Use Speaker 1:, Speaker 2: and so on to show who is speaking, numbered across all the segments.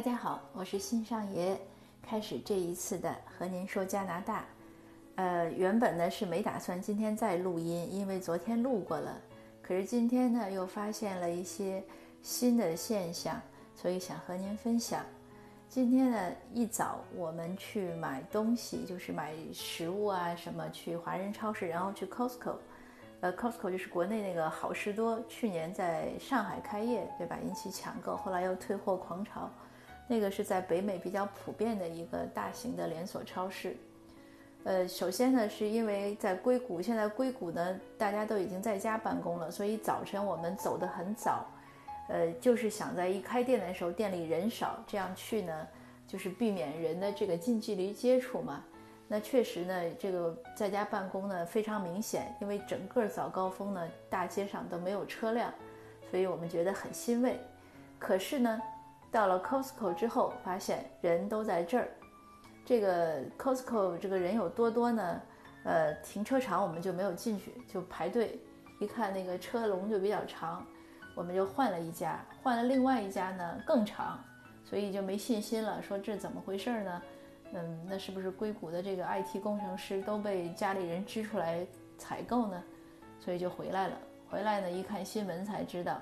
Speaker 1: 大家好，我是新上爷，开始这一次的和您说加拿大。呃，原本呢是没打算今天再录音，因为昨天录过了。可是今天呢又发现了一些新的现象，所以想和您分享。今天呢一早我们去买东西，就是买食物啊什么，去华人超市，然后去 Costco。呃，Costco 就是国内那个好事多，去年在上海开业，对吧？引起抢购，后来又退货狂潮。那个是在北美比较普遍的一个大型的连锁超市。呃，首先呢，是因为在硅谷，现在硅谷呢大家都已经在家办公了，所以早晨我们走得很早，呃，就是想在一开店的时候店里人少，这样去呢，就是避免人的这个近距离接触嘛。那确实呢，这个在家办公呢非常明显，因为整个早高峰呢，大街上都没有车辆，所以我们觉得很欣慰。可是呢，到了 Costco 之后，发现人都在这儿。这个 Costco 这个人有多多呢？呃，停车场我们就没有进去，就排队，一看那个车龙就比较长，我们就换了一家，换了另外一家呢更长，所以就没信心了，说这怎么回事呢？嗯，那是不是硅谷的这个 IT 工程师都被家里人支出来采购呢？所以就回来了。回来呢，一看新闻才知道，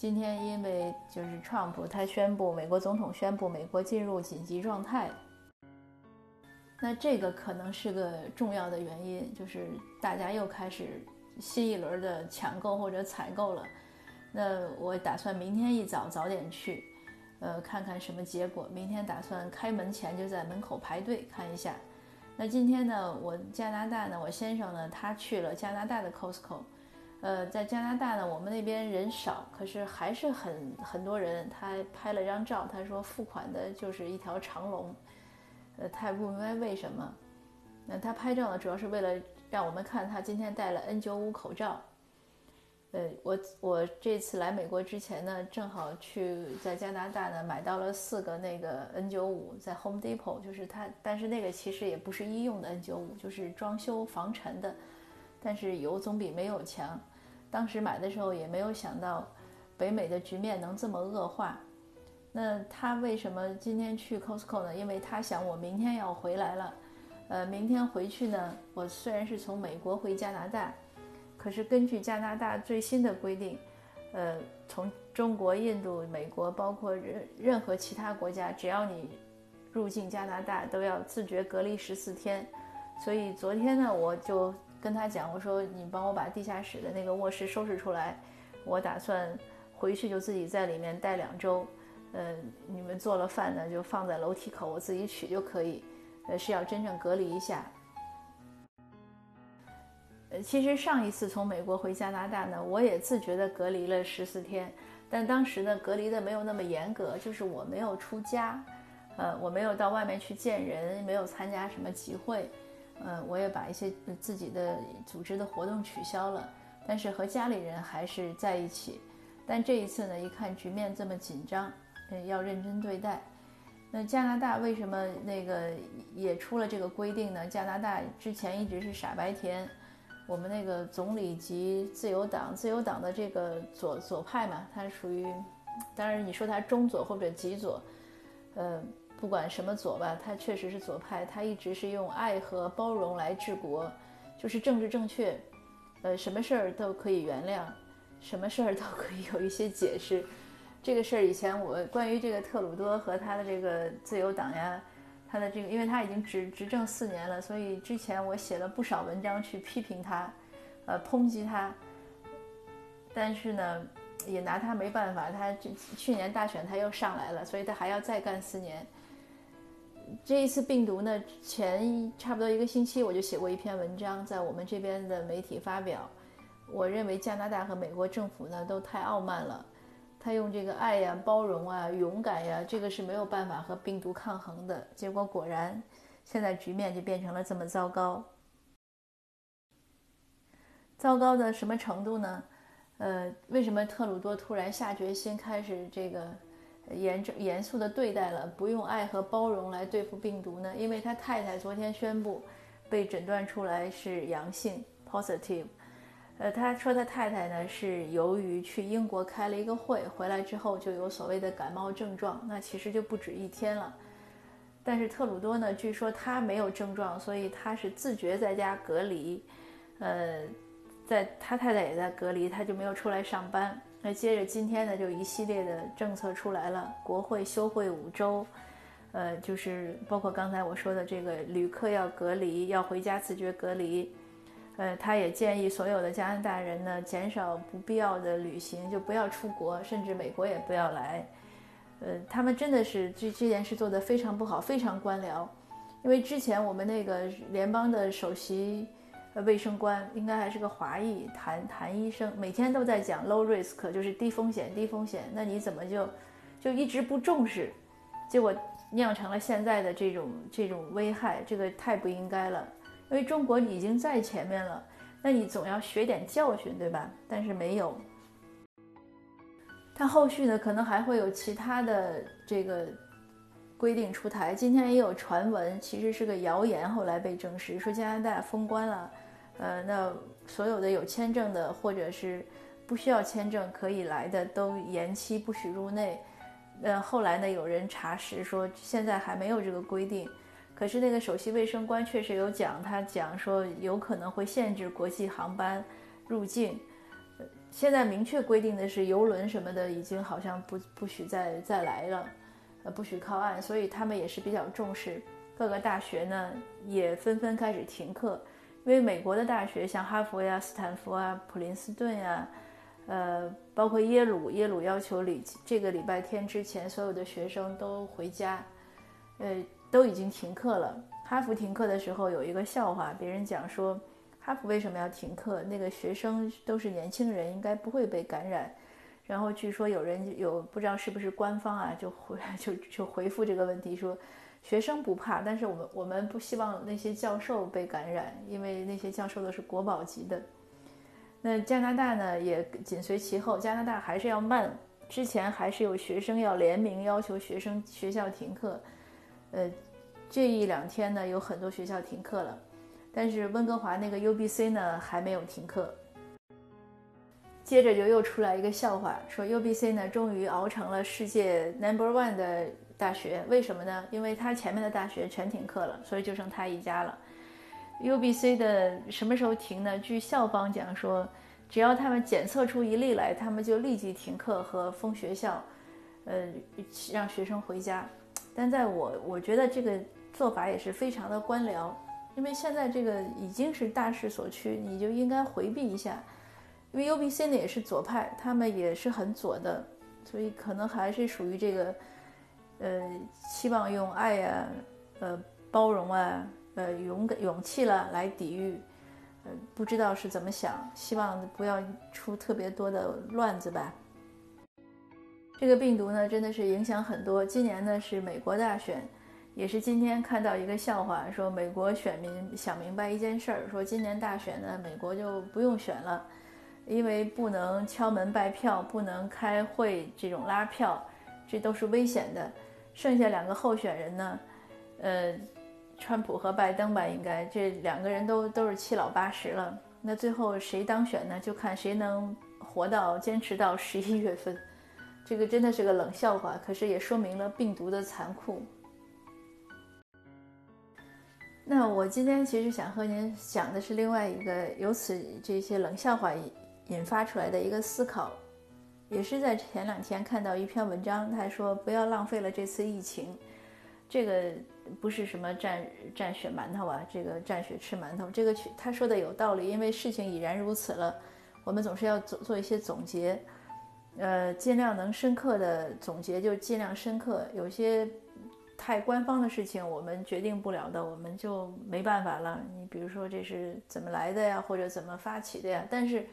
Speaker 1: 今天因为就是 Trump 他宣布，美国总统宣布美国进入紧急状态。那这个可能是个重要的原因，就是大家又开始新一轮的抢购或者采购了。那我打算明天一早早点去。呃，看看什么结果。明天打算开门前就在门口排队看一下。那今天呢，我加拿大呢，我先生呢，他去了加拿大的 Costco。呃，在加拿大呢，我们那边人少，可是还是很很多人。他拍了张照，他说付款的就是一条长龙。呃，他也不明白为什么。那他拍照呢，主要是为了让我们看他今天戴了 N95 口罩。呃，我我这次来美国之前呢，正好去在加拿大呢买到了四个那个 N95，在 Home Depot，就是它，但是那个其实也不是医用的 N95，就是装修防尘的，但是有总比没有强。当时买的时候也没有想到北美的局面能这么恶化。那他为什么今天去 Costco 呢？因为他想我明天要回来了，呃，明天回去呢，我虽然是从美国回加拿大。可是根据加拿大最新的规定，呃，从中国、印度、美国，包括任任何其他国家，只要你入境加拿大，都要自觉隔离十四天。所以昨天呢，我就跟他讲，我说你帮我把地下室的那个卧室收拾出来，我打算回去就自己在里面待两周。呃，你们做了饭呢，就放在楼梯口，我自己取就可以。呃，是要真正隔离一下。呃，其实上一次从美国回加拿大呢，我也自觉的隔离了十四天，但当时呢，隔离的没有那么严格，就是我没有出家，呃，我没有到外面去见人，没有参加什么集会，呃，我也把一些自己的组织的活动取消了，但是和家里人还是在一起。但这一次呢，一看局面这么紧张，呃，要认真对待。那加拿大为什么那个也出了这个规定呢？加拿大之前一直是傻白甜。我们那个总理及自由党，自由党的这个左左派嘛，他属于，当然你说他中左或者极左，呃，不管什么左吧，他确实是左派，他一直是用爱和包容来治国，就是政治正确，呃，什么事儿都可以原谅，什么事儿都可以有一些解释。这个事儿以前我关于这个特鲁多和他的这个自由党呀。他的这个，因为他已经执执政四年了，所以之前我写了不少文章去批评他，呃，抨击他。但是呢，也拿他没办法。他这去年大选他又上来了，所以他还要再干四年。这一次病毒呢，前差不多一个星期我就写过一篇文章，在我们这边的媒体发表。我认为加拿大和美国政府呢都太傲慢了。他用这个爱呀、包容啊、勇敢呀，这个是没有办法和病毒抗衡的。结果果然，现在局面就变成了这么糟糕。糟糕的什么程度呢？呃，为什么特鲁多突然下决心开始这个严正严肃的对待了，不用爱和包容来对付病毒呢？因为他太太昨天宣布被诊断出来是阳性 （positive）。呃，他说他太太呢是由于去英国开了一个会，回来之后就有所谓的感冒症状，那其实就不止一天了。但是特鲁多呢，据说他没有症状，所以他是自觉在家隔离。呃，在他太太也在隔离，他就没有出来上班。那接着今天呢，就一系列的政策出来了，国会休会五周，呃，就是包括刚才我说的这个旅客要隔离，要回家自觉隔离。呃，他也建议所有的加拿大人呢，减少不必要的旅行，就不要出国，甚至美国也不要来。呃，他们真的是这这件事做得非常不好，非常官僚。因为之前我们那个联邦的首席卫生官应该还是个华裔，谭谭医生，每天都在讲 low risk，就是低风险，低风险。那你怎么就就一直不重视，结果酿成了现在的这种这种危害？这个太不应该了。因为中国已经在前面了，那你总要学点教训，对吧？但是没有。它后续呢，可能还会有其他的这个规定出台。今天也有传闻，其实是个谣言，后来被证实，说加拿大封关了，呃，那所有的有签证的或者是不需要签证可以来的都延期，不许入内。呃，后来呢，有人查实说现在还没有这个规定，可是那个首席卫生官确实有讲，他讲说有可能会限制国际航班入境。现在明确规定的是，游轮什么的已经好像不不许再再来了，呃，不许靠岸，所以他们也是比较重视。各个大学呢也纷纷开始停课，因为美国的大学像哈佛呀、斯坦福啊、普林斯顿呀，呃，包括耶鲁，耶鲁要求礼这个礼拜天之前所有的学生都回家，呃，都已经停课了。哈佛停课的时候有一个笑话，别人讲说。哈佛为什么要停课？那个学生都是年轻人，应该不会被感染。然后据说有人有不知道是不是官方啊，就回 就就回复这个问题说，学生不怕，但是我们我们不希望那些教授被感染，因为那些教授都是国宝级的。那加拿大呢也紧随其后，加拿大还是要慢。之前还是有学生要联名要求学生学校停课，呃，这一两天呢有很多学校停课了。但是温哥华那个 UBC 呢还没有停课，接着就又出来一个笑话，说 UBC 呢终于熬成了世界 Number One 的大学，为什么呢？因为他前面的大学全停课了，所以就剩他一家了。UBC 的什么时候停呢？据校方讲说，只要他们检测出一例来，他们就立即停课和封学校，呃，让学生回家。但在我我觉得这个做法也是非常的官僚。因为现在这个已经是大势所趋，你就应该回避一下。因为 UBC 呢也是左派，他们也是很左的，所以可能还是属于这个，呃，希望用爱呀、呃包容啊、呃勇敢勇气了来抵御。呃，不知道是怎么想，希望不要出特别多的乱子吧。这个病毒呢，真的是影响很多。今年呢是美国大选。也是今天看到一个笑话，说美国选民想明白一件事儿，说今年大选呢，美国就不用选了，因为不能敲门拜票，不能开会这种拉票，这都是危险的。剩下两个候选人呢，呃，川普和拜登吧，应该这两个人都都是七老八十了，那最后谁当选呢？就看谁能活到坚持到十一月份。这个真的是个冷笑话，可是也说明了病毒的残酷。那我今天其实想和您讲的是另外一个由此这些冷笑话引发出来的一个思考，也是在前两天看到一篇文章，他说不要浪费了这次疫情，这个不是什么蘸蘸血馒头啊，这个蘸血吃馒头，这个他说的有道理，因为事情已然如此了，我们总是要做做一些总结，呃，尽量能深刻的总结就尽量深刻，有些。太官方的事情我们决定不了的，我们就没办法了。你比如说这是怎么来的呀，或者怎么发起的呀？但是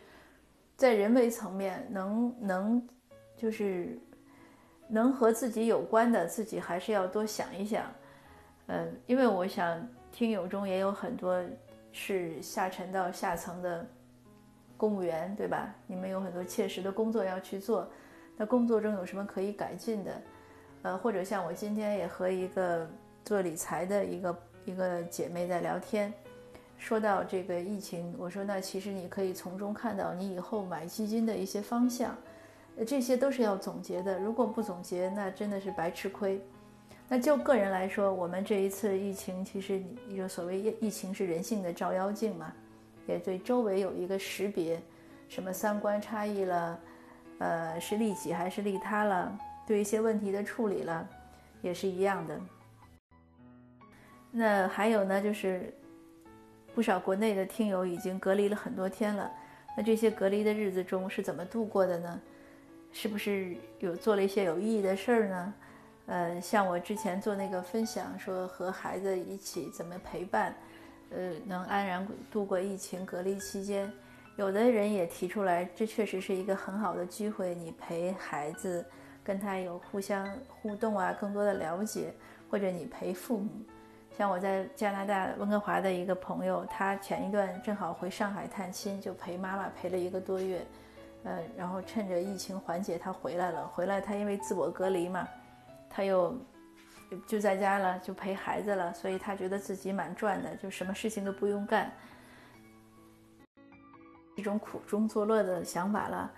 Speaker 1: 在人为层面，能能就是能和自己有关的，自己还是要多想一想。嗯，因为我想听友中也有很多是下沉到下层的公务员，对吧？你们有很多切实的工作要去做，那工作中有什么可以改进的？呃，或者像我今天也和一个做理财的一个一个姐妹在聊天，说到这个疫情，我说那其实你可以从中看到你以后买基金的一些方向，这些都是要总结的。如果不总结，那真的是白吃亏。那就个人来说，我们这一次疫情，其实你说所谓疫疫情是人性的照妖镜嘛，也对周围有一个识别，什么三观差异了，呃，是利己还是利他了，对一些问题的处理了，也是一样的。那还有呢，就是不少国内的听友已经隔离了很多天了，那这些隔离的日子中是怎么度过的呢？是不是有做了一些有意义的事儿呢？呃，像我之前做那个分享，说和孩子一起怎么陪伴，呃，能安然度过疫情隔离期间，有的人也提出来，这确实是一个很好的机会，你陪孩子，跟他有互相互动啊，更多的了解，或者你陪父母，像我在加拿大温哥华的一个朋友，他前一段正好回上海探亲，就陪妈妈陪了一个多月，呃，然后趁着疫情缓解，他回来了，回来他因为自我隔离嘛。他又就在家了，就陪孩子了，所以他觉得自己蛮赚的，就什么事情都不用干，一种苦中作乐的想法了。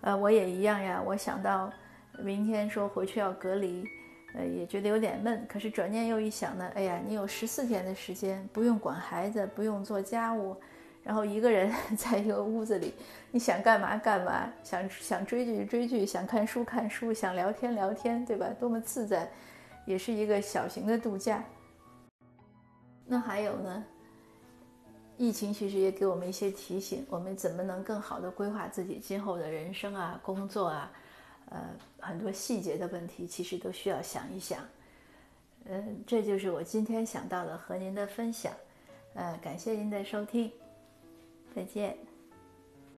Speaker 1: 呃，我也一样呀。我想到明天说回去要隔离，呃，也觉得有点闷。可是转念又一想呢，哎呀，你有十四天的时间，不用管孩子，不用做家务，然后一个人 在一个屋子里，你想干嘛干嘛，想想追剧追剧，想看书看书，想聊天聊天，对吧？多么自在，也是一个小型的度假。那还有呢？疫情其实也给我们一些提醒，我们怎么能更好的规划自己今后的人生啊、工作啊，呃，很多细节的问题其实都需要想一想。嗯，这就是我今天想到的和您的分享。呃，感谢您的收听，再见。